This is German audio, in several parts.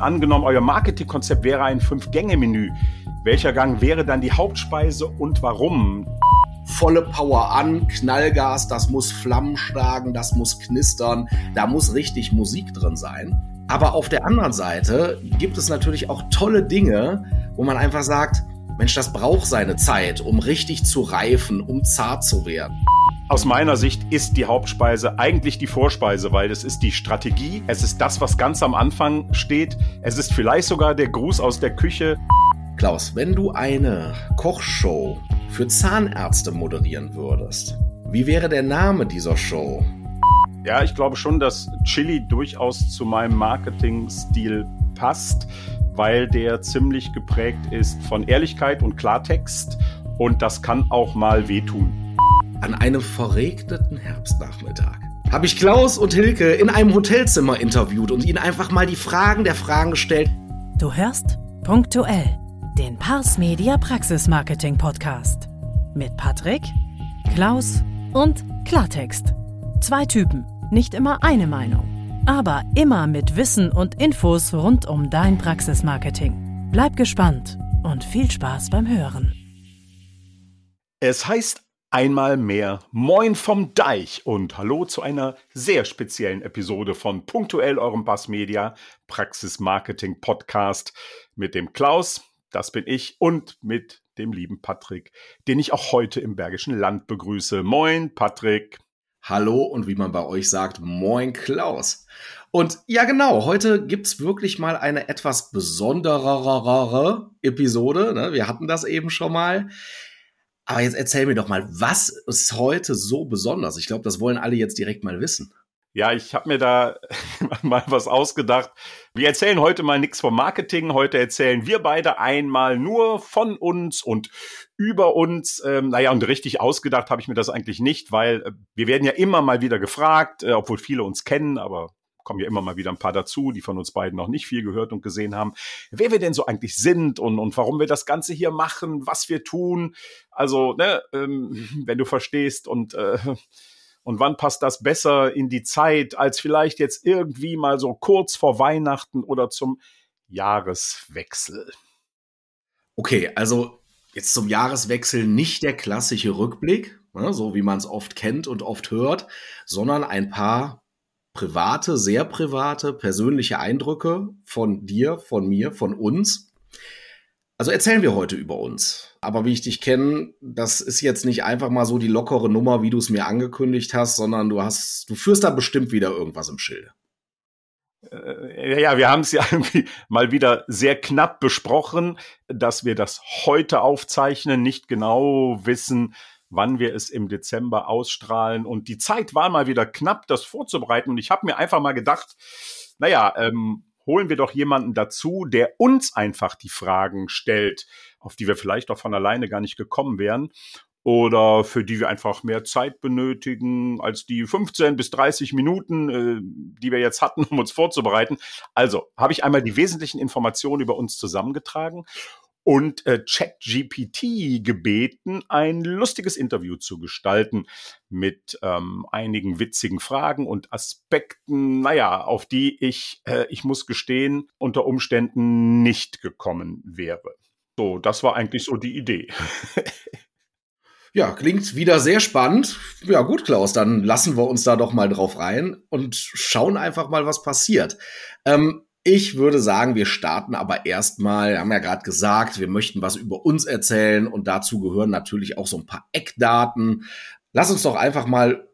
angenommen, euer Marketingkonzept wäre ein Fünf-Gänge-Menü. Welcher Gang wäre dann die Hauptspeise und warum? volle Power an, Knallgas, das muss Flammen schlagen, das muss knistern, da muss richtig Musik drin sein. Aber auf der anderen Seite gibt es natürlich auch tolle Dinge, wo man einfach sagt, Mensch, das braucht seine Zeit, um richtig zu reifen, um zart zu werden. Aus meiner Sicht ist die Hauptspeise eigentlich die Vorspeise, weil es ist die Strategie, es ist das, was ganz am Anfang steht, es ist vielleicht sogar der Gruß aus der Küche. Klaus, wenn du eine Kochshow für Zahnärzte moderieren würdest, wie wäre der Name dieser Show? Ja, ich glaube schon, dass Chili durchaus zu meinem Marketing-Stil passt, weil der ziemlich geprägt ist von Ehrlichkeit und Klartext und das kann auch mal wehtun. An einem verregneten Herbstnachmittag habe ich Klaus und Hilke in einem Hotelzimmer interviewt und ihnen einfach mal die Fragen der Fragen gestellt. Du hörst punktuell den Pars Media Praxis Marketing Podcast mit Patrick, Klaus und Klartext. Zwei Typen, nicht immer eine Meinung, aber immer mit Wissen und Infos rund um dein Praxismarketing. Bleib gespannt und viel Spaß beim Hören. Es heißt einmal mehr Moin vom Deich und Hallo zu einer sehr speziellen Episode von Punktuell eurem Bass Media Praxis Marketing Podcast mit dem Klaus, das bin ich, und mit dem lieben Patrick, den ich auch heute im Bergischen Land begrüße. Moin, Patrick. Hallo und wie man bei euch sagt, moin Klaus. Und ja genau, heute gibt's wirklich mal eine etwas besonderere Episode. Ne? Wir hatten das eben schon mal. Aber jetzt erzähl mir doch mal, was ist heute so besonders? Ich glaube, das wollen alle jetzt direkt mal wissen. Ja, ich habe mir da mal was ausgedacht. Wir erzählen heute mal nichts vom Marketing. Heute erzählen wir beide einmal nur von uns und über uns. Ähm, naja, und richtig ausgedacht habe ich mir das eigentlich nicht, weil äh, wir werden ja immer mal wieder gefragt, äh, obwohl viele uns kennen, aber kommen ja immer mal wieder ein paar dazu, die von uns beiden noch nicht viel gehört und gesehen haben, wer wir denn so eigentlich sind und, und warum wir das Ganze hier machen, was wir tun. Also, ne, ähm, wenn du verstehst und äh, und wann passt das besser in die Zeit als vielleicht jetzt irgendwie mal so kurz vor Weihnachten oder zum Jahreswechsel? Okay, also jetzt zum Jahreswechsel nicht der klassische Rückblick, ne, so wie man es oft kennt und oft hört, sondern ein paar private, sehr private, persönliche Eindrücke von dir, von mir, von uns. Also erzählen wir heute über uns. Aber wie ich dich kenne, das ist jetzt nicht einfach mal so die lockere Nummer, wie du es mir angekündigt hast, sondern du hast, du führst da bestimmt wieder irgendwas im Schilde. Äh, ja, wir haben es ja mal wieder sehr knapp besprochen, dass wir das heute aufzeichnen, nicht genau wissen, wann wir es im Dezember ausstrahlen. Und die Zeit war mal wieder knapp, das vorzubereiten. Und ich habe mir einfach mal gedacht, naja, ähm, holen wir doch jemanden dazu, der uns einfach die Fragen stellt auf die wir vielleicht auch von alleine gar nicht gekommen wären oder für die wir einfach mehr Zeit benötigen als die 15 bis 30 Minuten, äh, die wir jetzt hatten, um uns vorzubereiten. Also habe ich einmal die wesentlichen Informationen über uns zusammengetragen und äh, ChatGPT gebeten, ein lustiges Interview zu gestalten mit ähm, einigen witzigen Fragen und Aspekten, naja, auf die ich, äh, ich muss gestehen, unter Umständen nicht gekommen wäre. So, das war eigentlich so die Idee. Ja, klingt wieder sehr spannend. Ja, gut, Klaus, dann lassen wir uns da doch mal drauf rein und schauen einfach mal, was passiert. Ähm, ich würde sagen, wir starten aber erstmal, haben ja gerade gesagt, wir möchten was über uns erzählen und dazu gehören natürlich auch so ein paar Eckdaten. Lass uns doch einfach mal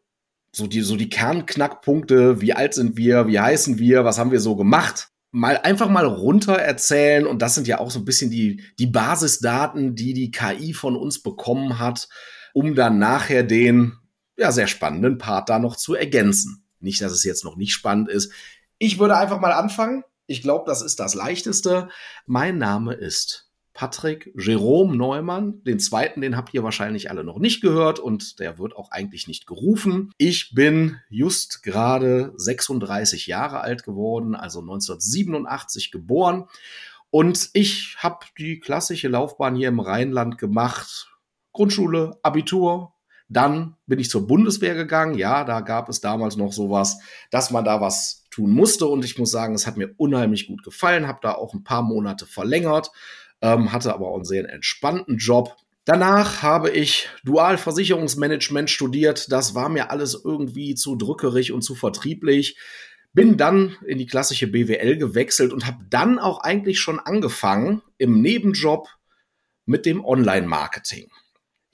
so die, so die Kernknackpunkte, wie alt sind wir, wie heißen wir, was haben wir so gemacht, mal einfach mal runter erzählen. Und das sind ja auch so ein bisschen die, die Basisdaten, die die KI von uns bekommen hat, um dann nachher den, ja, sehr spannenden Part da noch zu ergänzen. Nicht, dass es jetzt noch nicht spannend ist. Ich würde einfach mal anfangen. Ich glaube, das ist das Leichteste. Mein Name ist Patrick Jerome Neumann. Den zweiten, den habt ihr wahrscheinlich alle noch nicht gehört und der wird auch eigentlich nicht gerufen. Ich bin just gerade 36 Jahre alt geworden, also 1987 geboren. Und ich habe die klassische Laufbahn hier im Rheinland gemacht. Grundschule, Abitur, dann bin ich zur Bundeswehr gegangen. Ja, da gab es damals noch sowas, dass man da was tun musste. Und ich muss sagen, es hat mir unheimlich gut gefallen, habe da auch ein paar Monate verlängert, ähm, hatte aber auch einen sehr entspannten Job. Danach habe ich Dualversicherungsmanagement studiert. Das war mir alles irgendwie zu drückerig und zu vertrieblich. Bin dann in die klassische BWL gewechselt und habe dann auch eigentlich schon angefangen im Nebenjob mit dem Online-Marketing.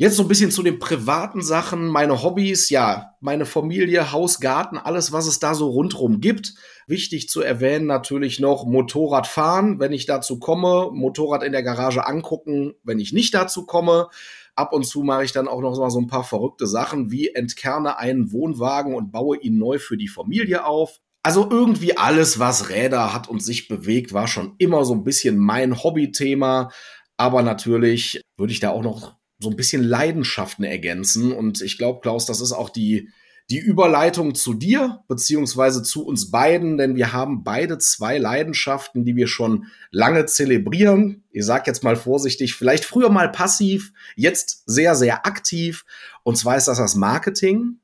Jetzt so ein bisschen zu den privaten Sachen, meine Hobbys, ja, meine Familie, Haus, Garten, alles, was es da so rundrum gibt. Wichtig zu erwähnen natürlich noch Motorrad fahren, wenn ich dazu komme, Motorrad in der Garage angucken, wenn ich nicht dazu komme. Ab und zu mache ich dann auch noch mal so ein paar verrückte Sachen, wie entkerne einen Wohnwagen und baue ihn neu für die Familie auf. Also irgendwie alles, was Räder hat und sich bewegt, war schon immer so ein bisschen mein Hobbythema. Aber natürlich würde ich da auch noch so ein bisschen Leidenschaften ergänzen. Und ich glaube, Klaus, das ist auch die, die Überleitung zu dir, beziehungsweise zu uns beiden, denn wir haben beide zwei Leidenschaften, die wir schon lange zelebrieren. Ich sage jetzt mal vorsichtig, vielleicht früher mal passiv, jetzt sehr, sehr aktiv. Und zwar ist das das Marketing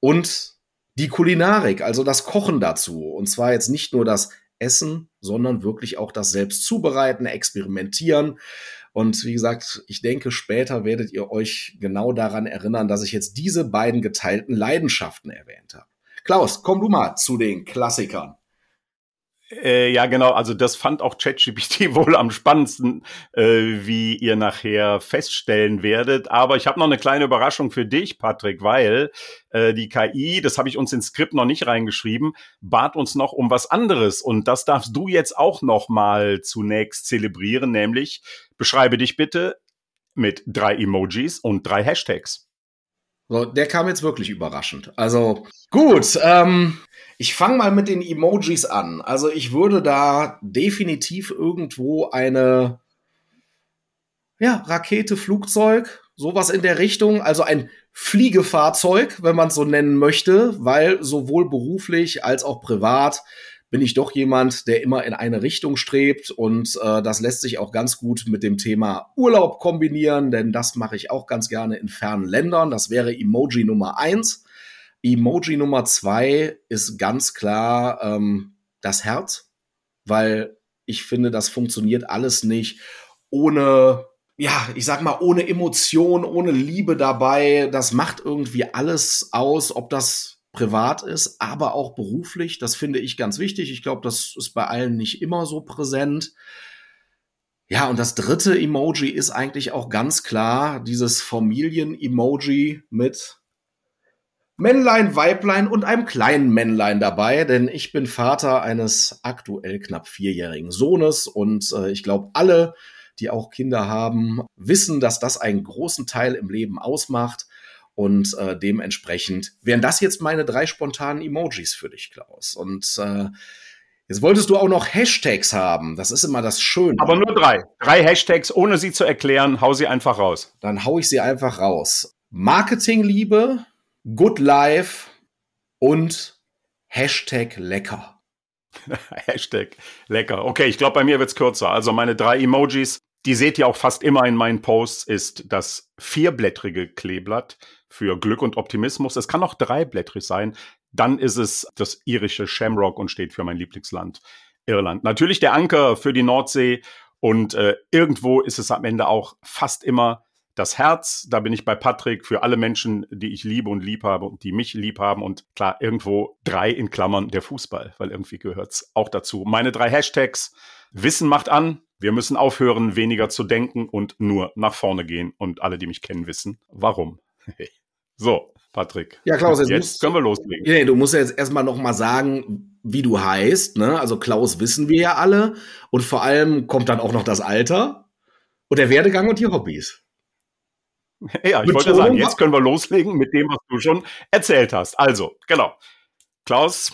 und die Kulinarik, also das Kochen dazu. Und zwar jetzt nicht nur das Essen, sondern wirklich auch das Selbst zubereiten, experimentieren. Und wie gesagt, ich denke, später werdet ihr euch genau daran erinnern, dass ich jetzt diese beiden geteilten Leidenschaften erwähnt habe. Klaus, komm du mal zu den Klassikern. Äh, ja, genau. Also das fand auch ChatGPT wohl am spannendsten, äh, wie ihr nachher feststellen werdet. Aber ich habe noch eine kleine Überraschung für dich, Patrick, weil äh, die KI, das habe ich uns ins Skript noch nicht reingeschrieben, bat uns noch um was anderes. Und das darfst du jetzt auch noch mal zunächst zelebrieren, nämlich beschreibe dich bitte mit drei Emojis und drei Hashtags. So, der kam jetzt wirklich überraschend. Also gut, ähm, ich fange mal mit den Emojis an. Also ich würde da definitiv irgendwo eine ja, Rakete, Flugzeug, sowas in der Richtung, also ein Fliegefahrzeug, wenn man es so nennen möchte, weil sowohl beruflich als auch privat bin ich doch jemand, der immer in eine Richtung strebt und äh, das lässt sich auch ganz gut mit dem Thema Urlaub kombinieren, denn das mache ich auch ganz gerne in fernen Ländern. Das wäre Emoji Nummer eins. Emoji Nummer zwei ist ganz klar ähm, das Herz, weil ich finde, das funktioniert alles nicht ohne, ja, ich sag mal, ohne Emotion, ohne Liebe dabei. Das macht irgendwie alles aus, ob das privat ist, aber auch beruflich. Das finde ich ganz wichtig. Ich glaube, das ist bei allen nicht immer so präsent. Ja, und das dritte Emoji ist eigentlich auch ganz klar dieses Familien-Emoji mit Männlein, Weiblein und einem kleinen Männlein dabei, denn ich bin Vater eines aktuell knapp vierjährigen Sohnes und äh, ich glaube, alle, die auch Kinder haben, wissen, dass das einen großen Teil im Leben ausmacht. Und äh, dementsprechend wären das jetzt meine drei spontanen Emojis für dich, Klaus. Und äh, jetzt wolltest du auch noch Hashtags haben. Das ist immer das Schöne. Aber nur drei. Drei Hashtags, ohne sie zu erklären. Hau sie einfach raus. Dann hau ich sie einfach raus. Marketingliebe, Good Life und Hashtag lecker. Hashtag lecker. Okay, ich glaube, bei mir wird's kürzer. Also meine drei Emojis, die seht ihr auch fast immer in meinen Posts, ist das vierblättrige Kleeblatt für Glück und Optimismus. Es kann auch dreiblättrig sein. Dann ist es das irische Shamrock und steht für mein Lieblingsland Irland. Natürlich der Anker für die Nordsee und äh, irgendwo ist es am Ende auch fast immer das Herz, da bin ich bei Patrick für alle Menschen, die ich liebe und lieb habe und die mich lieb haben. Und klar, irgendwo drei in Klammern der Fußball, weil irgendwie gehört's auch dazu. Meine drei Hashtags. Wissen macht an. Wir müssen aufhören, weniger zu denken und nur nach vorne gehen. Und alle, die mich kennen, wissen, warum. so, Patrick. Ja, Klaus, jetzt, jetzt können wir loslegen. Nee, du musst jetzt erstmal noch mal sagen, wie du heißt. Ne? Also Klaus wissen wir ja alle. Und vor allem kommt dann auch noch das Alter und der Werdegang und die Hobbys. Ja, ich wollte sagen, jetzt können wir loslegen mit dem, was du schon erzählt hast. Also, genau. Klaus,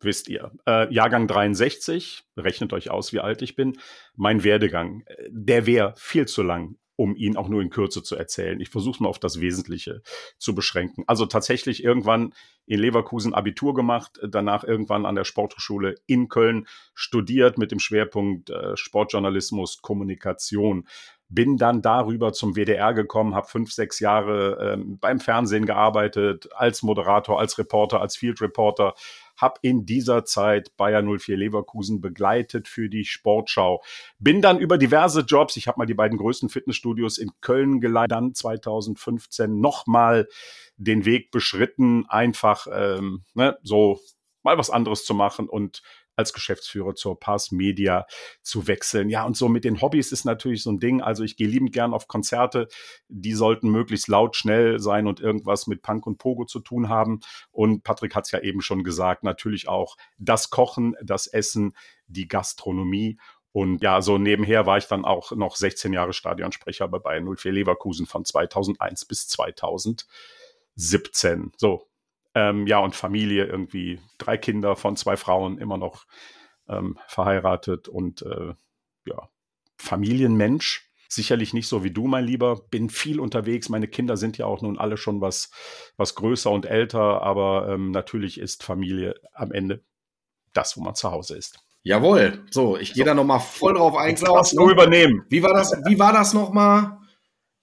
wisst ihr, äh, Jahrgang 63, rechnet euch aus, wie alt ich bin. Mein Werdegang, äh, der wäre viel zu lang, um ihn auch nur in Kürze zu erzählen. Ich versuche mal auf das Wesentliche zu beschränken. Also tatsächlich irgendwann in Leverkusen Abitur gemacht, danach irgendwann an der Sporthochschule in Köln studiert mit dem Schwerpunkt äh, Sportjournalismus, Kommunikation bin dann darüber zum WDR gekommen, habe fünf, sechs Jahre ähm, beim Fernsehen gearbeitet, als Moderator, als Reporter, als Field Reporter, habe in dieser Zeit Bayer 04 Leverkusen begleitet für die Sportschau. Bin dann über diverse Jobs, ich habe mal die beiden größten Fitnessstudios in Köln geleitet, dann 2015 nochmal den Weg beschritten, einfach ähm, ne, so mal was anderes zu machen und als Geschäftsführer zur Pass Media zu wechseln. Ja, und so mit den Hobbys ist natürlich so ein Ding. Also ich gehe liebend gern auf Konzerte. Die sollten möglichst laut, schnell sein und irgendwas mit Punk und Pogo zu tun haben. Und Patrick hat es ja eben schon gesagt, natürlich auch das Kochen, das Essen, die Gastronomie. Und ja, so nebenher war ich dann auch noch 16 Jahre Stadionsprecher bei Bayern 04 Leverkusen von 2001 bis 2017. So, ähm, ja, und Familie irgendwie drei Kinder von zwei Frauen, immer noch ähm, verheiratet und äh, ja, Familienmensch. Sicherlich nicht so wie du, mein Lieber. Bin viel unterwegs. Meine Kinder sind ja auch nun alle schon was, was größer und älter, aber ähm, natürlich ist Familie am Ende das, wo man zu Hause ist. Jawohl. So, ich gehe so. da nochmal voll drauf ein, Klaus. Du übernehmen. Wie war das, wie war das nochmal?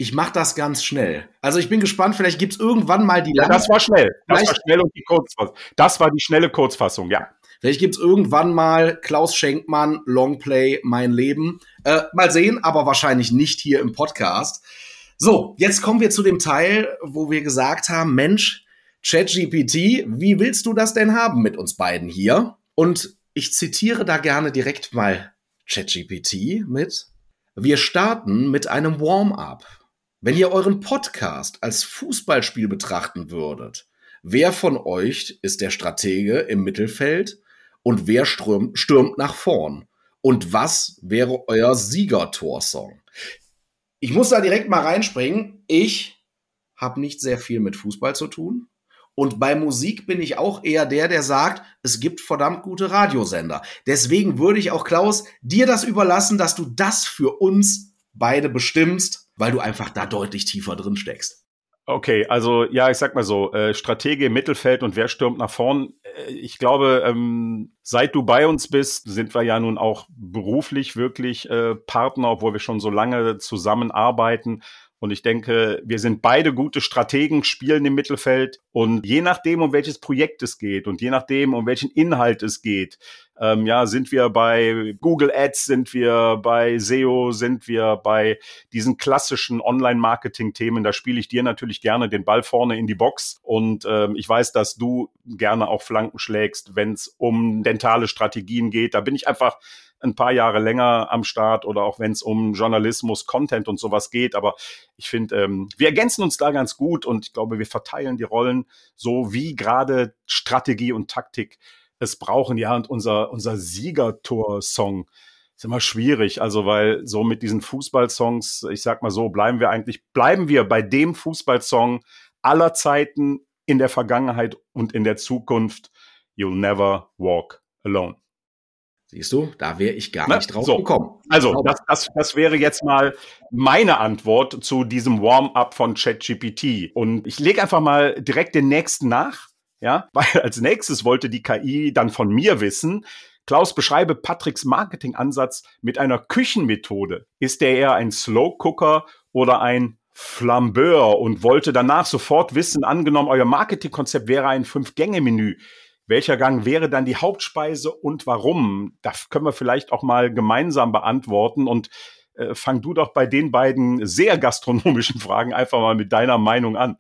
Ich mache das ganz schnell. Also ich bin gespannt, vielleicht gibt's irgendwann mal die lange. Ja, das war schnell. Das war schnell und die Kurzfassung. Das war die schnelle Kurzfassung, ja. Vielleicht gibt's irgendwann mal Klaus Schenkmann, Longplay, mein Leben. Äh, mal sehen, aber wahrscheinlich nicht hier im Podcast. So, jetzt kommen wir zu dem Teil, wo wir gesagt haben, Mensch, ChatGPT, wie willst du das denn haben mit uns beiden hier? Und ich zitiere da gerne direkt mal ChatGPT mit, wir starten mit einem Warm-up. Wenn ihr euren Podcast als Fußballspiel betrachten würdet, wer von euch ist der Stratege im Mittelfeld und wer stürmt, stürmt nach vorn? Und was wäre euer Siegertorsong? Ich muss da direkt mal reinspringen. Ich habe nicht sehr viel mit Fußball zu tun. Und bei Musik bin ich auch eher der, der sagt, es gibt verdammt gute Radiosender. Deswegen würde ich auch, Klaus, dir das überlassen, dass du das für uns beide bestimmst weil du einfach da deutlich tiefer drin steckst. Okay, also ja, ich sag mal so, äh, Stratege Mittelfeld und wer stürmt nach vorn? Äh, ich glaube, ähm, seit du bei uns bist, sind wir ja nun auch beruflich wirklich äh, Partner, obwohl wir schon so lange zusammenarbeiten. Und ich denke, wir sind beide gute Strategen, spielen im Mittelfeld. Und je nachdem, um welches Projekt es geht und je nachdem, um welchen Inhalt es geht, ähm, ja, sind wir bei Google Ads, sind wir bei SEO, sind wir bei diesen klassischen Online-Marketing-Themen. Da spiele ich dir natürlich gerne den Ball vorne in die Box. Und ähm, ich weiß, dass du gerne auch Flanken schlägst, wenn es um dentale Strategien geht. Da bin ich einfach ein paar Jahre länger am Start oder auch wenn es um Journalismus, Content und sowas geht. Aber ich finde, ähm, wir ergänzen uns da ganz gut und ich glaube, wir verteilen die Rollen so, wie gerade Strategie und Taktik es brauchen. Ja, und unser, unser Siegertor-Song ist immer schwierig. Also, weil so mit diesen Fußballsongs, ich sag mal so, bleiben wir eigentlich, bleiben wir bei dem Fußballsong aller Zeiten in der Vergangenheit und in der Zukunft. You'll never walk alone. Siehst du, da wäre ich gar Na, nicht drauf so. gekommen. Also, das, das, das wäre jetzt mal meine Antwort zu diesem Warm-up von ChatGPT. Und ich lege einfach mal direkt den nächsten nach, ja, weil als nächstes wollte die KI dann von mir wissen, Klaus, beschreibe Patricks Marketingansatz mit einer Küchenmethode. Ist der eher ein Slow Cooker oder ein Flambeur und wollte danach sofort wissen, angenommen, euer Marketingkonzept wäre ein Fünf-Gänge-Menü welcher Gang wäre dann die Hauptspeise und warum? Das können wir vielleicht auch mal gemeinsam beantworten und äh, fang du doch bei den beiden sehr gastronomischen Fragen einfach mal mit deiner Meinung an.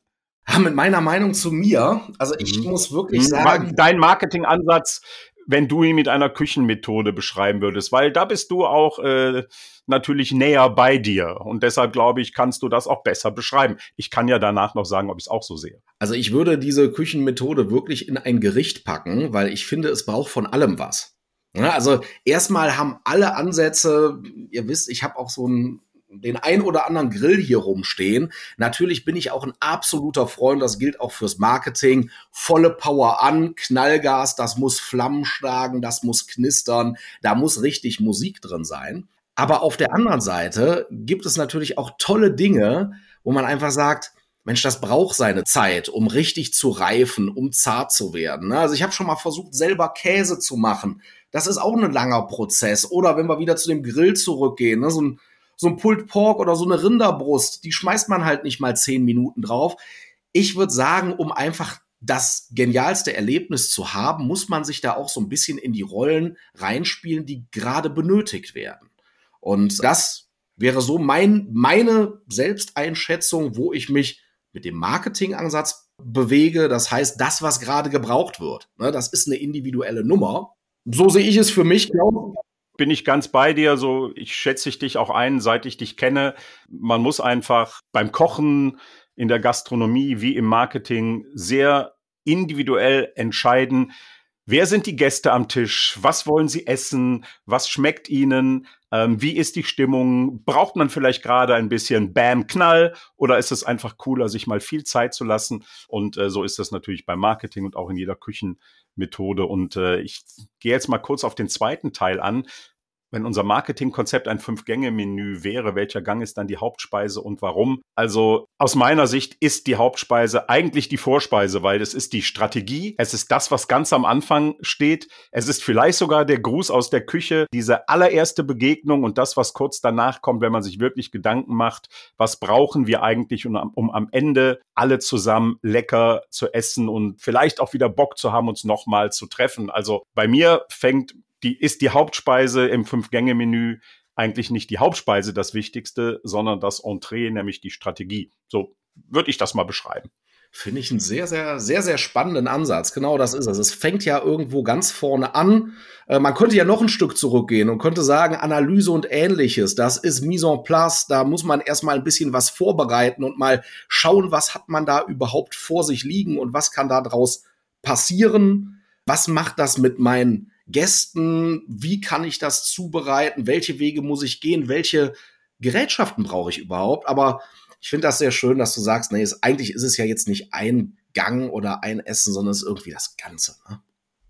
Ja, mit meiner Meinung zu mir, also ich mhm. muss wirklich mhm. sagen. Dein Marketingansatz, wenn du ihn mit einer Küchenmethode beschreiben würdest, weil da bist du auch äh, natürlich näher bei dir und deshalb glaube ich, kannst du das auch besser beschreiben. Ich kann ja danach noch sagen, ob ich es auch so sehe. Also ich würde diese Küchenmethode wirklich in ein Gericht packen, weil ich finde, es braucht von allem was. Ja, also erstmal haben alle Ansätze, ihr wisst, ich habe auch so ein den ein oder anderen Grill hier rumstehen. Natürlich bin ich auch ein absoluter Freund, das gilt auch fürs Marketing. Volle Power an, Knallgas, das muss Flammen schlagen, das muss knistern, da muss richtig Musik drin sein. Aber auf der anderen Seite gibt es natürlich auch tolle Dinge, wo man einfach sagt, Mensch, das braucht seine Zeit, um richtig zu reifen, um zart zu werden. Also ich habe schon mal versucht, selber Käse zu machen. Das ist auch ein langer Prozess. Oder wenn wir wieder zu dem Grill zurückgehen, ne, so ein so ein Pulled Pork oder so eine Rinderbrust, die schmeißt man halt nicht mal zehn Minuten drauf. Ich würde sagen, um einfach das genialste Erlebnis zu haben, muss man sich da auch so ein bisschen in die Rollen reinspielen, die gerade benötigt werden. Und das wäre so mein, meine Selbsteinschätzung, wo ich mich mit dem Marketingansatz bewege. Das heißt, das, was gerade gebraucht wird, ne, das ist eine individuelle Nummer. So sehe ich es für mich. Bin ich ganz bei dir. So, ich schätze ich dich auch ein, seit ich dich kenne. Man muss einfach beim Kochen in der Gastronomie wie im Marketing sehr individuell entscheiden, wer sind die Gäste am Tisch, was wollen sie essen, was schmeckt ihnen, ähm, wie ist die Stimmung, braucht man vielleicht gerade ein bisschen Bam, Knall oder ist es einfach cooler, sich mal viel Zeit zu lassen? Und äh, so ist das natürlich beim Marketing und auch in jeder Küchenmethode. Und äh, ich gehe jetzt mal kurz auf den zweiten Teil an wenn unser Marketingkonzept ein Fünf-Gänge-Menü wäre, welcher Gang ist dann die Hauptspeise und warum? Also aus meiner Sicht ist die Hauptspeise eigentlich die Vorspeise, weil es ist die Strategie, es ist das, was ganz am Anfang steht, es ist vielleicht sogar der Gruß aus der Küche, diese allererste Begegnung und das, was kurz danach kommt, wenn man sich wirklich Gedanken macht, was brauchen wir eigentlich, um, um am Ende alle zusammen lecker zu essen und vielleicht auch wieder Bock zu haben, uns nochmal zu treffen. Also bei mir fängt die ist die Hauptspeise im Fünf-Gänge-Menü eigentlich nicht die Hauptspeise das Wichtigste, sondern das Entree, nämlich die Strategie. So würde ich das mal beschreiben. Finde ich einen sehr, sehr, sehr, sehr spannenden Ansatz. Genau das ist es. Es fängt ja irgendwo ganz vorne an. Äh, man könnte ja noch ein Stück zurückgehen und könnte sagen, Analyse und ähnliches, das ist Mise en place. Da muss man erstmal ein bisschen was vorbereiten und mal schauen, was hat man da überhaupt vor sich liegen und was kann da draus passieren. Was macht das mit meinen Gästen, wie kann ich das zubereiten, welche Wege muss ich gehen, welche Gerätschaften brauche ich überhaupt. Aber ich finde das sehr schön, dass du sagst, nee, ist, eigentlich ist es ja jetzt nicht ein Gang oder ein Essen, sondern es ist irgendwie das Ganze. Ne?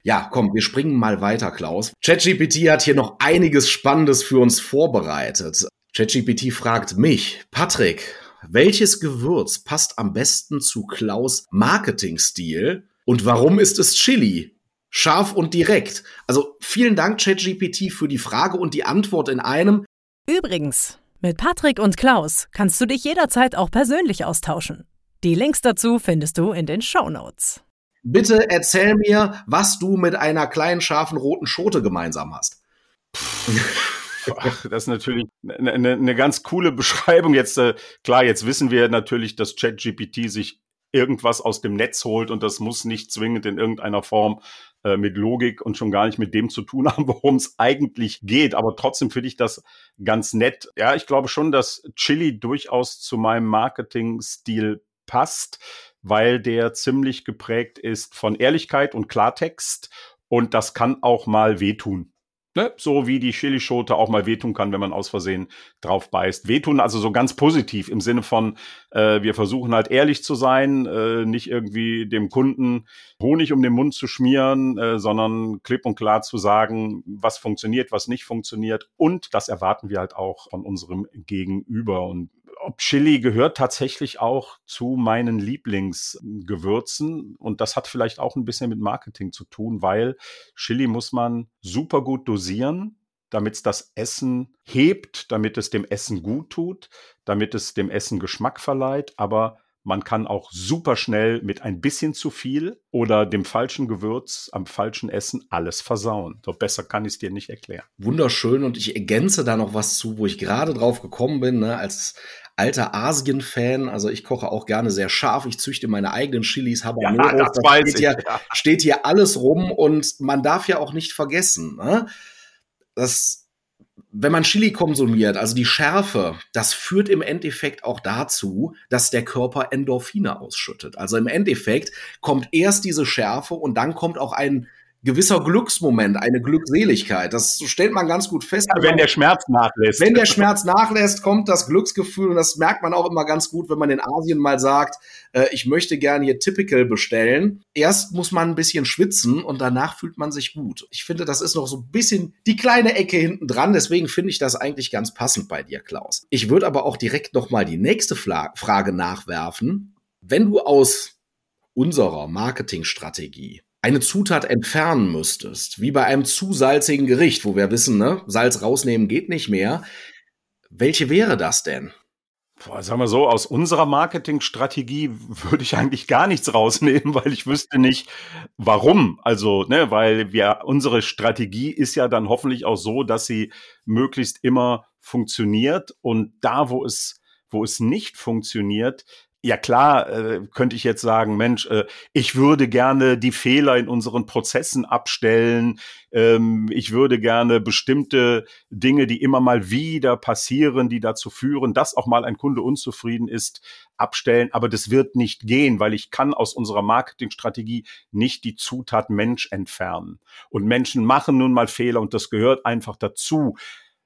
Ja, komm, wir springen mal weiter, Klaus. ChatGPT hat hier noch einiges Spannendes für uns vorbereitet. ChatGPT fragt mich, Patrick, welches Gewürz passt am besten zu Klaus Marketingstil und warum ist es Chili? Scharf und direkt. Also vielen Dank, ChatGPT, für die Frage und die Antwort in einem. Übrigens, mit Patrick und Klaus kannst du dich jederzeit auch persönlich austauschen. Die Links dazu findest du in den Show Notes. Bitte erzähl mir, was du mit einer kleinen scharfen roten Schote gemeinsam hast. Ach, das ist natürlich eine, eine, eine ganz coole Beschreibung. Jetzt, äh, klar, jetzt wissen wir natürlich, dass ChatGPT sich irgendwas aus dem Netz holt und das muss nicht zwingend in irgendeiner Form äh, mit Logik und schon gar nicht mit dem zu tun haben, worum es eigentlich geht. Aber trotzdem finde ich das ganz nett. Ja, ich glaube schon, dass Chili durchaus zu meinem Marketing-Stil passt, weil der ziemlich geprägt ist von Ehrlichkeit und Klartext. Und das kann auch mal wehtun. Ne? So wie die Chilischote auch mal wehtun kann, wenn man aus Versehen drauf beißt. Wehtun also so ganz positiv im Sinne von, äh, wir versuchen halt ehrlich zu sein, äh, nicht irgendwie dem Kunden Honig um den Mund zu schmieren, äh, sondern klipp und klar zu sagen, was funktioniert, was nicht funktioniert. Und das erwarten wir halt auch von unserem Gegenüber. Und ob Chili gehört tatsächlich auch zu meinen Lieblingsgewürzen und das hat vielleicht auch ein bisschen mit Marketing zu tun, weil Chili muss man super gut dosieren, damit es das Essen hebt, damit es dem Essen gut tut, damit es dem Essen Geschmack verleiht, aber man kann auch super schnell mit ein bisschen zu viel oder dem falschen Gewürz am falschen Essen alles versauen. So besser kann ich es dir nicht erklären. Wunderschön und ich ergänze da noch was zu, wo ich gerade drauf gekommen bin, ne, als alter Asien-Fan. Also ich koche auch gerne sehr scharf. Ich züchte meine eigenen Chilis, Habaneros. Ja, das, das steht, hier, ja. steht hier alles rum und man darf ja auch nicht vergessen, ne? dass wenn man Chili konsumiert, also die Schärfe, das führt im Endeffekt auch dazu, dass der Körper Endorphine ausschüttet. Also im Endeffekt kommt erst diese Schärfe und dann kommt auch ein gewisser Glücksmoment, eine Glückseligkeit. Das stellt man ganz gut fest. Ja, wenn der Schmerz nachlässt. Wenn der Schmerz nachlässt, kommt das Glücksgefühl und das merkt man auch immer ganz gut, wenn man in Asien mal sagt, äh, ich möchte gerne hier Typical bestellen. Erst muss man ein bisschen schwitzen und danach fühlt man sich gut. Ich finde, das ist noch so ein bisschen die kleine Ecke hinten dran. Deswegen finde ich das eigentlich ganz passend bei dir, Klaus. Ich würde aber auch direkt noch mal die nächste Fla Frage nachwerfen. Wenn du aus unserer Marketingstrategie eine Zutat entfernen müsstest, wie bei einem zu salzigen Gericht, wo wir wissen, ne, Salz rausnehmen geht nicht mehr, welche wäre das denn? Boah, sagen wir so, aus unserer Marketingstrategie würde ich eigentlich gar nichts rausnehmen, weil ich wüsste nicht, warum. Also, ne, weil wir, unsere Strategie ist ja dann hoffentlich auch so, dass sie möglichst immer funktioniert und da, wo es, wo es nicht funktioniert, ja klar, äh, könnte ich jetzt sagen, Mensch, äh, ich würde gerne die Fehler in unseren Prozessen abstellen. Ähm, ich würde gerne bestimmte Dinge, die immer mal wieder passieren, die dazu führen, dass auch mal ein Kunde unzufrieden ist, abstellen. Aber das wird nicht gehen, weil ich kann aus unserer Marketingstrategie nicht die Zutat Mensch entfernen. Und Menschen machen nun mal Fehler und das gehört einfach dazu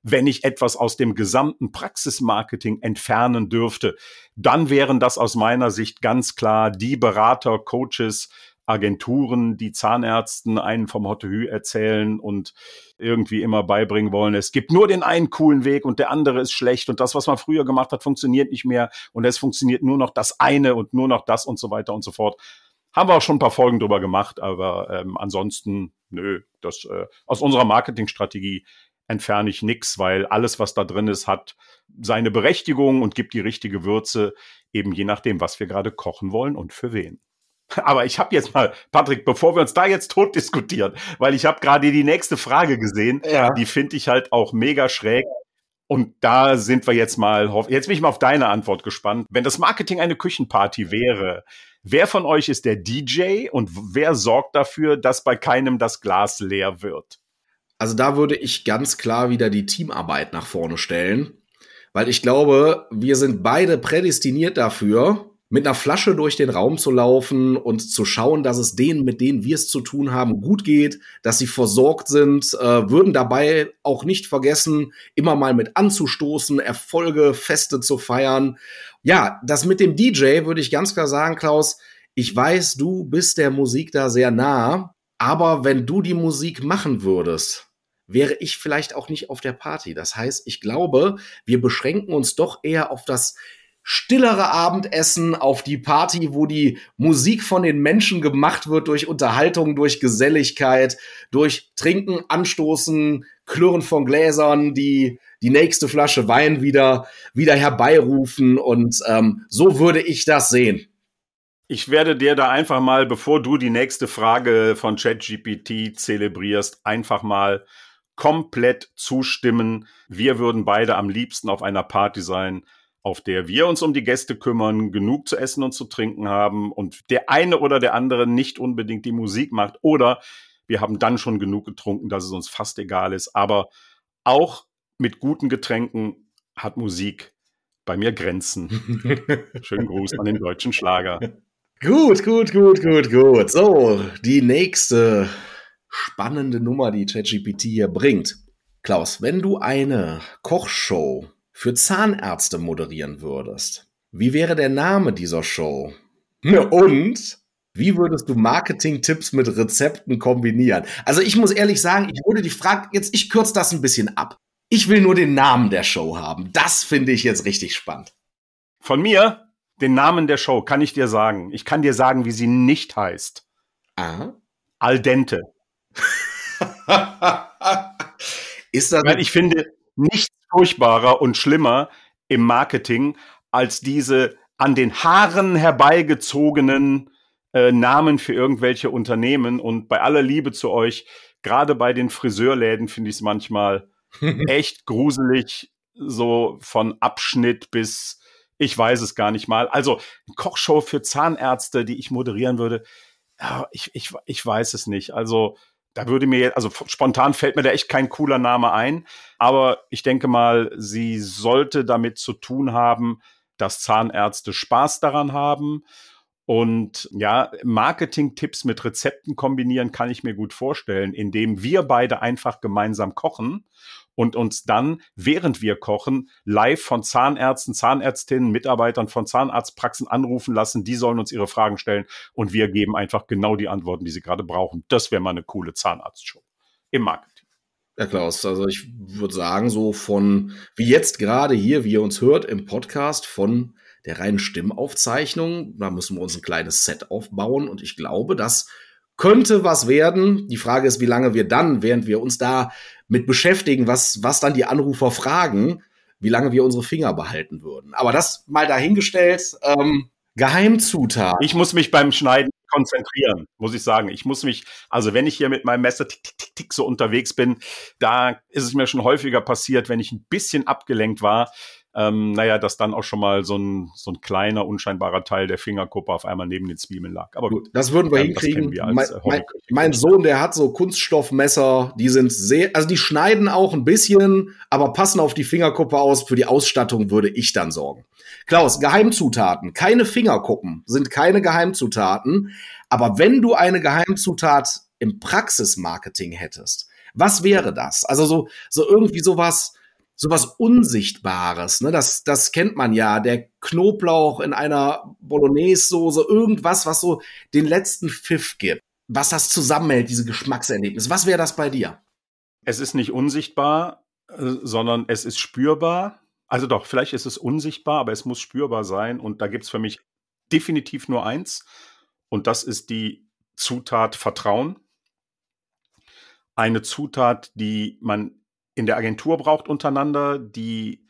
wenn ich etwas aus dem gesamten Praxismarketing entfernen dürfte, dann wären das aus meiner Sicht ganz klar die Berater, Coaches, Agenturen, die Zahnärzten einen vom Hottehü erzählen und irgendwie immer beibringen wollen, es gibt nur den einen coolen Weg und der andere ist schlecht und das, was man früher gemacht hat, funktioniert nicht mehr und es funktioniert nur noch das eine und nur noch das und so weiter und so fort. Haben wir auch schon ein paar Folgen drüber gemacht, aber ähm, ansonsten, nö, das äh, aus unserer Marketingstrategie entferne ich nichts, weil alles, was da drin ist, hat seine Berechtigung und gibt die richtige Würze, eben je nachdem, was wir gerade kochen wollen und für wen. Aber ich habe jetzt mal, Patrick, bevor wir uns da jetzt tot diskutieren, weil ich habe gerade die nächste Frage gesehen, ja. die finde ich halt auch mega schräg. Und da sind wir jetzt mal, jetzt bin ich mal auf deine Antwort gespannt. Wenn das Marketing eine Küchenparty wäre, wer von euch ist der DJ und wer sorgt dafür, dass bei keinem das Glas leer wird? Also da würde ich ganz klar wieder die Teamarbeit nach vorne stellen, weil ich glaube, wir sind beide prädestiniert dafür, mit einer Flasche durch den Raum zu laufen und zu schauen, dass es denen, mit denen wir es zu tun haben, gut geht, dass sie versorgt sind, äh, würden dabei auch nicht vergessen, immer mal mit anzustoßen, Erfolge, Feste zu feiern. Ja, das mit dem DJ würde ich ganz klar sagen, Klaus, ich weiß, du bist der Musik da sehr nah, aber wenn du die Musik machen würdest, wäre ich vielleicht auch nicht auf der Party. Das heißt, ich glaube, wir beschränken uns doch eher auf das stillere Abendessen, auf die Party, wo die Musik von den Menschen gemacht wird durch Unterhaltung, durch Geselligkeit, durch Trinken, Anstoßen, Klirren von Gläsern, die die nächste Flasche Wein wieder wieder herbeirufen und ähm, so würde ich das sehen. Ich werde dir da einfach mal, bevor du die nächste Frage von ChatGPT zelebrierst, einfach mal komplett zustimmen. Wir würden beide am liebsten auf einer Party sein, auf der wir uns um die Gäste kümmern, genug zu essen und zu trinken haben und der eine oder der andere nicht unbedingt die Musik macht oder wir haben dann schon genug getrunken, dass es uns fast egal ist. Aber auch mit guten Getränken hat Musik bei mir Grenzen. Schönen Gruß an den deutschen Schlager. Gut, gut, gut, gut, gut. So, die nächste spannende Nummer, die ChatGPT hier bringt. Klaus, wenn du eine Kochshow für Zahnärzte moderieren würdest, wie wäre der Name dieser Show? Und wie würdest du Marketing-Tipps mit Rezepten kombinieren? Also ich muss ehrlich sagen, ich würde die Frage jetzt, ich kürze das ein bisschen ab. Ich will nur den Namen der Show haben. Das finde ich jetzt richtig spannend. Von mir, den Namen der Show, kann ich dir sagen. Ich kann dir sagen, wie sie nicht heißt. Aha. Al dente. ist das Weil ich finde nichts furchtbarer und schlimmer im Marketing als diese an den Haaren herbeigezogenen äh, Namen für irgendwelche Unternehmen. Und bei aller Liebe zu euch, gerade bei den Friseurläden finde ich es manchmal echt gruselig, so von Abschnitt bis ich weiß es gar nicht mal. Also Kochshow für Zahnärzte, die ich moderieren würde, ja, ich, ich, ich weiß es nicht. Also da würde mir, also spontan fällt mir da echt kein cooler Name ein, aber ich denke mal, sie sollte damit zu tun haben, dass Zahnärzte Spaß daran haben. Und ja, Marketing-Tipps mit Rezepten kombinieren kann ich mir gut vorstellen, indem wir beide einfach gemeinsam kochen und uns dann, während wir kochen, live von Zahnärzten, Zahnärztinnen, Mitarbeitern von Zahnarztpraxen anrufen lassen. Die sollen uns ihre Fragen stellen und wir geben einfach genau die Antworten, die sie gerade brauchen. Das wäre mal eine coole Zahnarztshow im Marketing. Ja, Klaus, also ich würde sagen, so von, wie jetzt gerade hier, wie ihr uns hört im Podcast, von der reinen Stimmaufzeichnung, da müssen wir uns ein kleines Set aufbauen und ich glaube, das könnte was werden. Die Frage ist, wie lange wir dann, während wir uns da mit beschäftigen, was, was dann die Anrufer fragen, wie lange wir unsere Finger behalten würden. Aber das mal dahingestellt. Ähm, Geheimzutat. Ich muss mich beim Schneiden konzentrieren, muss ich sagen. Ich muss mich, also wenn ich hier mit meinem Messer tick, tick, tick, tick so unterwegs bin, da ist es mir schon häufiger passiert, wenn ich ein bisschen abgelenkt war, ähm, naja, dass dann auch schon mal so ein, so ein kleiner, unscheinbarer Teil der Fingerkuppe auf einmal neben den Zwiebeln lag. Aber gut. Das würden wir ähm, hinkriegen. Wir mein, äh, mein, mein, Sohn, der hat so Kunststoffmesser, die sind sehr, also die schneiden auch ein bisschen, aber passen auf die Fingerkuppe aus. Für die Ausstattung würde ich dann sorgen. Klaus, Geheimzutaten. Keine Fingerkuppen sind keine Geheimzutaten. Aber wenn du eine Geheimzutat im Praxismarketing hättest, was wäre das? Also so, so irgendwie sowas, sowas Unsichtbares, ne? Das, das kennt man ja. Der Knoblauch in einer Bolognese-Soße, irgendwas, was so den letzten Pfiff gibt. Was das zusammenhält, diese Geschmackserlebnis. Was wäre das bei dir? Es ist nicht unsichtbar, äh, sondern es ist spürbar. Also doch, vielleicht ist es unsichtbar, aber es muss spürbar sein. Und da gibt es für mich definitiv nur eins. Und das ist die Zutat Vertrauen. Eine Zutat, die man in der Agentur braucht untereinander, die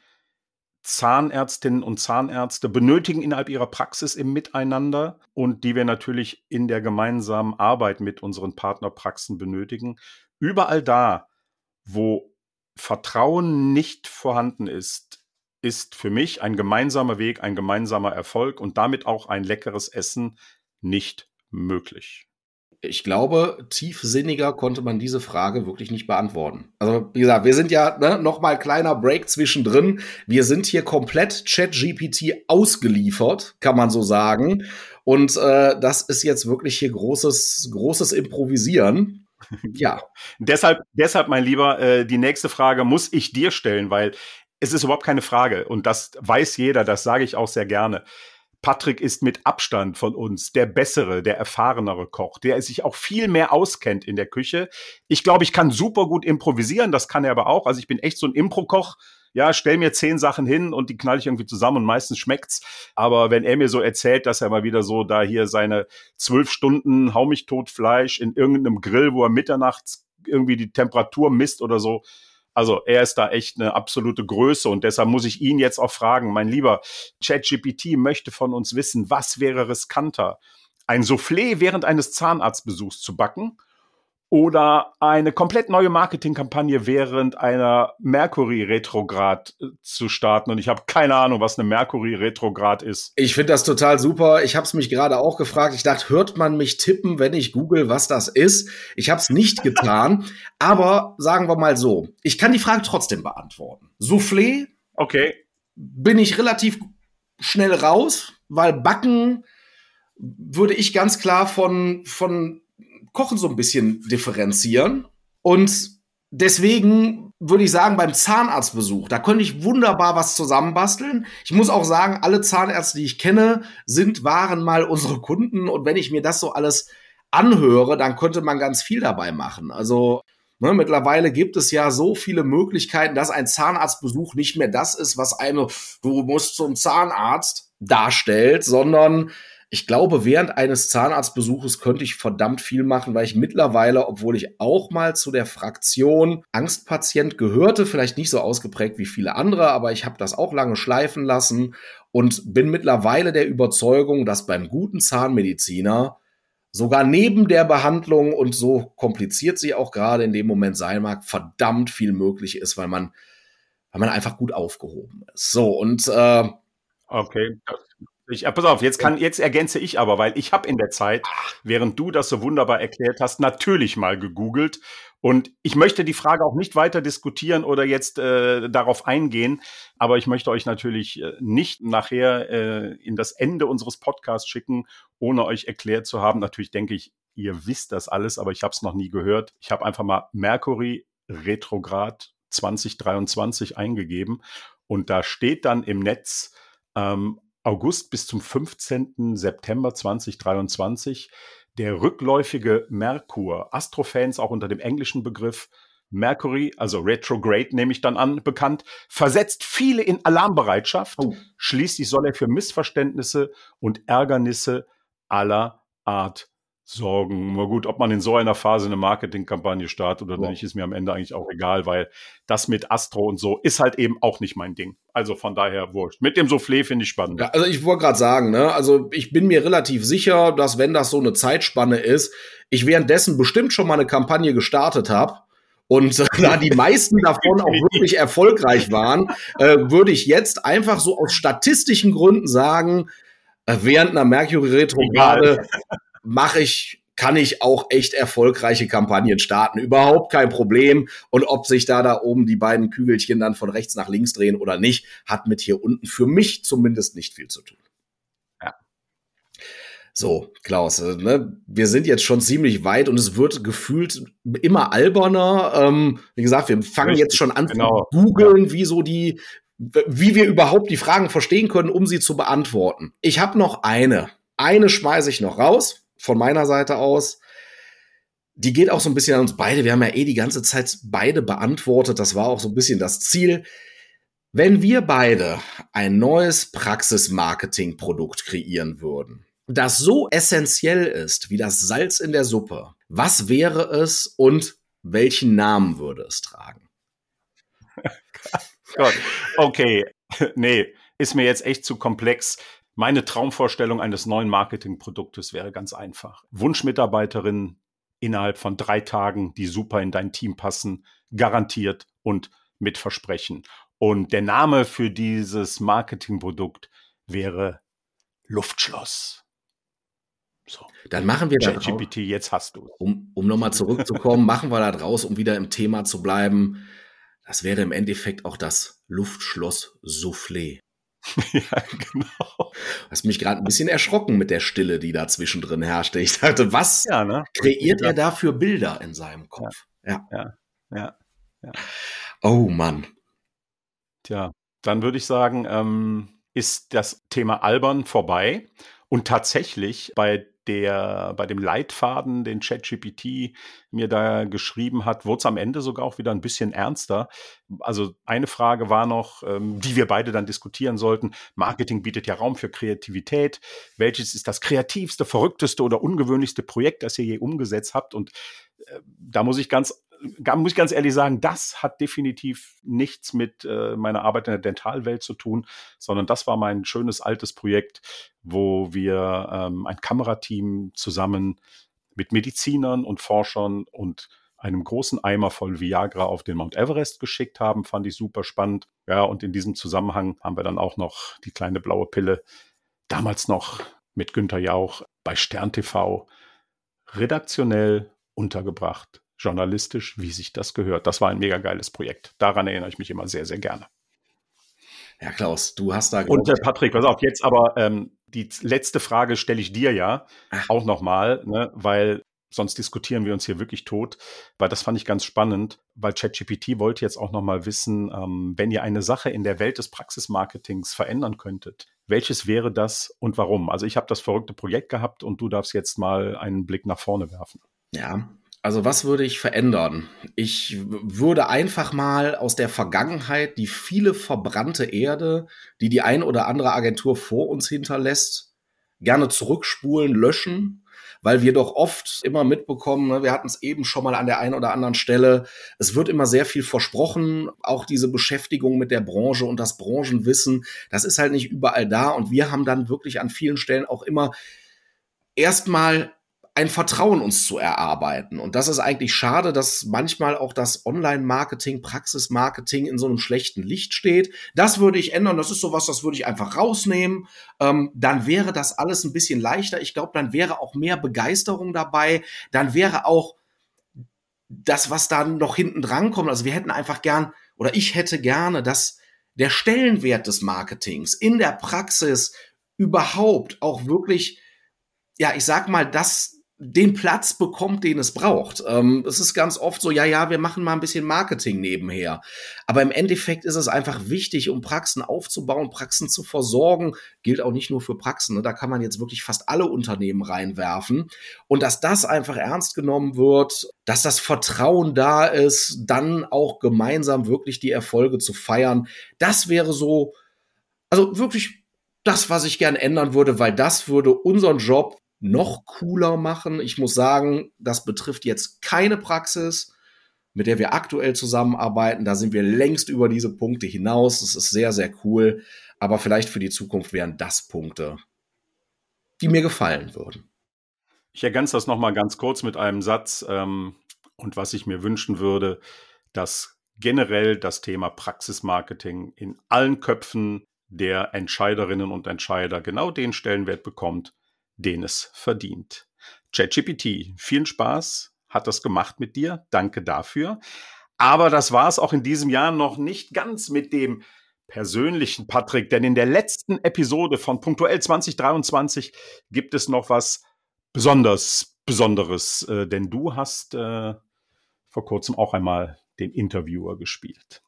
Zahnärztinnen und Zahnärzte benötigen innerhalb ihrer Praxis im Miteinander und die wir natürlich in der gemeinsamen Arbeit mit unseren Partnerpraxen benötigen. Überall da, wo Vertrauen nicht vorhanden ist, ist für mich ein gemeinsamer Weg, ein gemeinsamer Erfolg und damit auch ein leckeres Essen nicht möglich ich glaube, tiefsinniger konnte man diese Frage wirklich nicht beantworten. Also, wie gesagt, wir sind ja ne, noch mal kleiner Break zwischendrin. Wir sind hier komplett ChatGPT ausgeliefert, kann man so sagen. Und äh, das ist jetzt wirklich hier großes, großes Improvisieren. Ja. deshalb, deshalb, mein Lieber, äh, die nächste Frage muss ich dir stellen, weil es ist überhaupt keine Frage. Und das weiß jeder, das sage ich auch sehr gerne. Patrick ist mit Abstand von uns der bessere, der erfahrenere Koch, der sich auch viel mehr auskennt in der Küche. Ich glaube, ich kann super gut improvisieren, das kann er aber auch. Also ich bin echt so ein Impro-Koch. Ja, stell mir zehn Sachen hin und die knall ich irgendwie zusammen und meistens schmeckt's. Aber wenn er mir so erzählt, dass er mal wieder so da hier seine zwölf Stunden hau mich tot Fleisch in irgendeinem Grill, wo er mitternachts irgendwie die Temperatur misst oder so, also er ist da echt eine absolute Größe und deshalb muss ich ihn jetzt auch fragen, mein lieber ChatGPT möchte von uns wissen, was wäre riskanter? Ein Soufflé während eines Zahnarztbesuchs zu backen oder eine komplett neue Marketingkampagne während einer Mercury-Retrograd äh, zu starten. Und ich habe keine Ahnung, was eine Mercury-Retrograd ist. Ich finde das total super. Ich habe es mich gerade auch gefragt. Ich dachte, hört man mich tippen, wenn ich google, was das ist? Ich habe es nicht getan. Aber sagen wir mal so, ich kann die Frage trotzdem beantworten. Soufflé. Okay. Bin ich relativ schnell raus, weil Backen würde ich ganz klar von, von Kochen so ein bisschen differenzieren. Und deswegen würde ich sagen, beim Zahnarztbesuch, da könnte ich wunderbar was zusammenbasteln. Ich muss auch sagen, alle Zahnärzte, die ich kenne, sind, waren mal unsere Kunden. Und wenn ich mir das so alles anhöre, dann könnte man ganz viel dabei machen. Also ne, mittlerweile gibt es ja so viele Möglichkeiten, dass ein Zahnarztbesuch nicht mehr das ist, was eine, du musst zum Zahnarzt darstellt, sondern ich glaube, während eines Zahnarztbesuches könnte ich verdammt viel machen, weil ich mittlerweile, obwohl ich auch mal zu der Fraktion Angstpatient gehörte, vielleicht nicht so ausgeprägt wie viele andere, aber ich habe das auch lange schleifen lassen und bin mittlerweile der Überzeugung, dass beim guten Zahnmediziner sogar neben der Behandlung und so kompliziert sie auch gerade in dem Moment sein mag, verdammt viel möglich ist, weil man, weil man einfach gut aufgehoben ist. So und äh, okay, ich, äh, pass auf, jetzt kann, jetzt ergänze ich aber, weil ich habe in der Zeit, während du das so wunderbar erklärt hast, natürlich mal gegoogelt. Und ich möchte die Frage auch nicht weiter diskutieren oder jetzt äh, darauf eingehen, aber ich möchte euch natürlich äh, nicht nachher äh, in das Ende unseres Podcasts schicken, ohne euch erklärt zu haben. Natürlich denke ich, ihr wisst das alles, aber ich habe es noch nie gehört. Ich habe einfach mal Mercury Retrograd 2023 eingegeben. Und da steht dann im Netz ähm, August bis zum 15. September 2023 der rückläufige Merkur. Astrofans auch unter dem englischen Begriff Mercury, also Retrograde nehme ich dann an, bekannt, versetzt viele in Alarmbereitschaft. Oh. Schließlich soll er für Missverständnisse und Ärgernisse aller Art Sorgen. Nur gut, ob man in so einer Phase eine Marketingkampagne startet oder ja. nicht, ist mir am Ende eigentlich auch egal, weil das mit Astro und so ist halt eben auch nicht mein Ding. Also von daher wurscht. Mit dem Soufflé finde ich spannend. Ja, also ich wollte gerade sagen, ne, also ich bin mir relativ sicher, dass wenn das so eine Zeitspanne ist, ich währenddessen bestimmt schon mal eine Kampagne gestartet habe. Und da die meisten davon auch wirklich erfolgreich waren, äh, würde ich jetzt einfach so aus statistischen Gründen sagen, äh, während einer Mercury Retrograde mache ich kann ich auch echt erfolgreiche Kampagnen starten. Überhaupt kein Problem. Und ob sich da da oben die beiden Kügelchen dann von rechts nach links drehen oder nicht, hat mit hier unten für mich zumindest nicht viel zu tun. Ja. So, Klaus, äh, ne, wir sind jetzt schon ziemlich weit und es wird gefühlt immer alberner. Ähm, wie gesagt, wir fangen Richtig, jetzt schon an genau. zu googeln, wie so die, wie wir überhaupt die Fragen verstehen können, um sie zu beantworten. Ich habe noch eine. Eine schmeiße ich noch raus von meiner Seite aus. Die geht auch so ein bisschen an uns beide. Wir haben ja eh die ganze Zeit beide beantwortet. Das war auch so ein bisschen das Ziel. Wenn wir beide ein neues Praxis-Marketing-Produkt kreieren würden, das so essentiell ist wie das Salz in der Suppe, was wäre es und welchen Namen würde es tragen? Gott. Okay, nee, ist mir jetzt echt zu komplex. Meine Traumvorstellung eines neuen Marketingproduktes wäre ganz einfach. Wunschmitarbeiterin innerhalb von drei Tagen, die super in dein Team passen, garantiert und mit Versprechen. Und der Name für dieses Marketingprodukt wäre Luftschloss. So. Dann machen wir da GPT, jetzt hast du. Um, um nochmal zurückzukommen, machen wir da draus, um wieder im Thema zu bleiben. Das wäre im Endeffekt auch das Luftschloss Soufflé. ja, genau. Hast mich gerade ein bisschen erschrocken mit der Stille, die da zwischendrin herrschte. Ich dachte, was ja, ne? kreiert er da für Bilder in seinem Kopf? Ja. ja, ja, ja. Oh Mann. Tja, dann würde ich sagen, ähm, ist das Thema Albern vorbei. Und tatsächlich bei der bei dem Leitfaden, den ChatGPT mir da geschrieben hat, wurde es am Ende sogar auch wieder ein bisschen ernster. Also eine Frage war noch, ähm, die wir beide dann diskutieren sollten. Marketing bietet ja Raum für Kreativität. Welches ist das kreativste, verrückteste oder ungewöhnlichste Projekt, das ihr je umgesetzt habt? Und äh, da muss ich ganz muss ich ganz ehrlich sagen, das hat definitiv nichts mit äh, meiner Arbeit in der Dentalwelt zu tun, sondern das war mein schönes altes Projekt, wo wir ähm, ein Kamerateam zusammen mit Medizinern und Forschern und einem großen Eimer voll Viagra auf den Mount Everest geschickt haben, fand ich super spannend. Ja, und in diesem Zusammenhang haben wir dann auch noch die kleine blaue Pille, damals noch mit Günter Jauch bei Stern TV redaktionell untergebracht journalistisch, wie sich das gehört. Das war ein mega geiles Projekt. Daran erinnere ich mich immer sehr, sehr gerne. Ja, Klaus, du hast da. Und äh, Patrick, pass auf, jetzt aber ähm, die letzte Frage stelle ich dir ja Ach. auch nochmal, ne, weil sonst diskutieren wir uns hier wirklich tot. Weil das fand ich ganz spannend, weil ChatGPT wollte jetzt auch nochmal wissen, ähm, wenn ihr eine Sache in der Welt des Praxismarketings verändern könntet, welches wäre das und warum? Also ich habe das verrückte Projekt gehabt und du darfst jetzt mal einen Blick nach vorne werfen. Ja, also was würde ich verändern? Ich würde einfach mal aus der Vergangenheit die viele verbrannte Erde, die die ein oder andere Agentur vor uns hinterlässt, gerne zurückspulen, löschen, weil wir doch oft immer mitbekommen, ne, wir hatten es eben schon mal an der einen oder anderen Stelle, es wird immer sehr viel versprochen, auch diese Beschäftigung mit der Branche und das Branchenwissen, das ist halt nicht überall da und wir haben dann wirklich an vielen Stellen auch immer erstmal ein Vertrauen uns zu erarbeiten. Und das ist eigentlich schade, dass manchmal auch das Online-Marketing, Praxis-Marketing in so einem schlechten Licht steht. Das würde ich ändern. Das ist sowas, das würde ich einfach rausnehmen. Ähm, dann wäre das alles ein bisschen leichter. Ich glaube, dann wäre auch mehr Begeisterung dabei. Dann wäre auch das, was da noch hinten dran kommt. Also wir hätten einfach gern, oder ich hätte gerne, dass der Stellenwert des Marketings in der Praxis überhaupt auch wirklich ja, ich sag mal, das den Platz bekommt, den es braucht. Ähm, es ist ganz oft so, ja, ja, wir machen mal ein bisschen Marketing nebenher. Aber im Endeffekt ist es einfach wichtig, um Praxen aufzubauen, Praxen zu versorgen. Gilt auch nicht nur für Praxen. Ne? Da kann man jetzt wirklich fast alle Unternehmen reinwerfen. Und dass das einfach ernst genommen wird, dass das Vertrauen da ist, dann auch gemeinsam wirklich die Erfolge zu feiern, das wäre so, also wirklich das, was ich gern ändern würde, weil das würde unseren Job noch cooler machen. Ich muss sagen, das betrifft jetzt keine Praxis, mit der wir aktuell zusammenarbeiten. Da sind wir längst über diese Punkte hinaus. Das ist sehr, sehr cool. Aber vielleicht für die Zukunft wären das Punkte, die mir gefallen würden. Ich ergänze das nochmal ganz kurz mit einem Satz. Ähm, und was ich mir wünschen würde, dass generell das Thema Praxismarketing in allen Köpfen der Entscheiderinnen und Entscheider genau den Stellenwert bekommt, den es verdient. ChatGPT, vielen Spaß, hat das gemacht mit dir. Danke dafür. Aber das war es auch in diesem Jahr noch nicht ganz mit dem persönlichen Patrick, denn in der letzten Episode von Punktuell 2023 gibt es noch was besonders Besonderes, äh, denn du hast äh, vor kurzem auch einmal den Interviewer gespielt.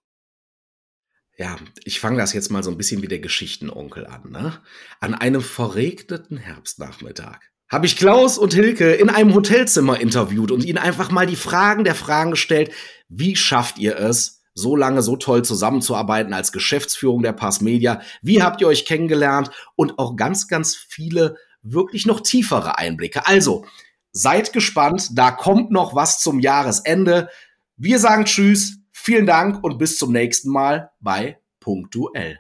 Ja, ich fange das jetzt mal so ein bisschen wie der Geschichtenonkel an. Ne? An einem verregneten Herbstnachmittag habe ich Klaus und Hilke in einem Hotelzimmer interviewt und ihnen einfach mal die Fragen der Fragen gestellt, wie schafft ihr es, so lange so toll zusammenzuarbeiten als Geschäftsführung der Pass Media? Wie habt ihr euch kennengelernt? Und auch ganz, ganz viele wirklich noch tiefere Einblicke. Also, seid gespannt, da kommt noch was zum Jahresende. Wir sagen Tschüss, vielen Dank und bis zum nächsten Mal bei Punktuell.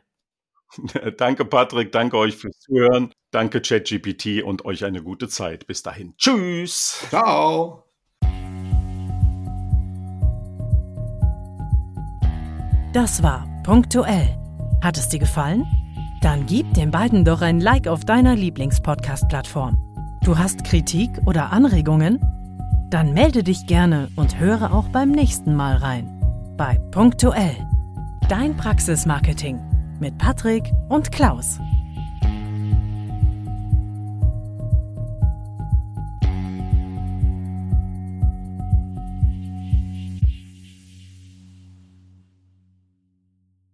danke, Patrick. Danke euch fürs Zuhören. Danke, ChatGPT und euch eine gute Zeit. Bis dahin. Tschüss. Ciao. Das war punktuell. Hat es dir gefallen? Dann gib den beiden doch ein Like auf deiner Lieblingspodcast-Plattform. Du hast Kritik oder Anregungen? Dann melde dich gerne und höre auch beim nächsten Mal rein. Bei Punktuell. Dein Praxismarketing mit Patrick und Klaus.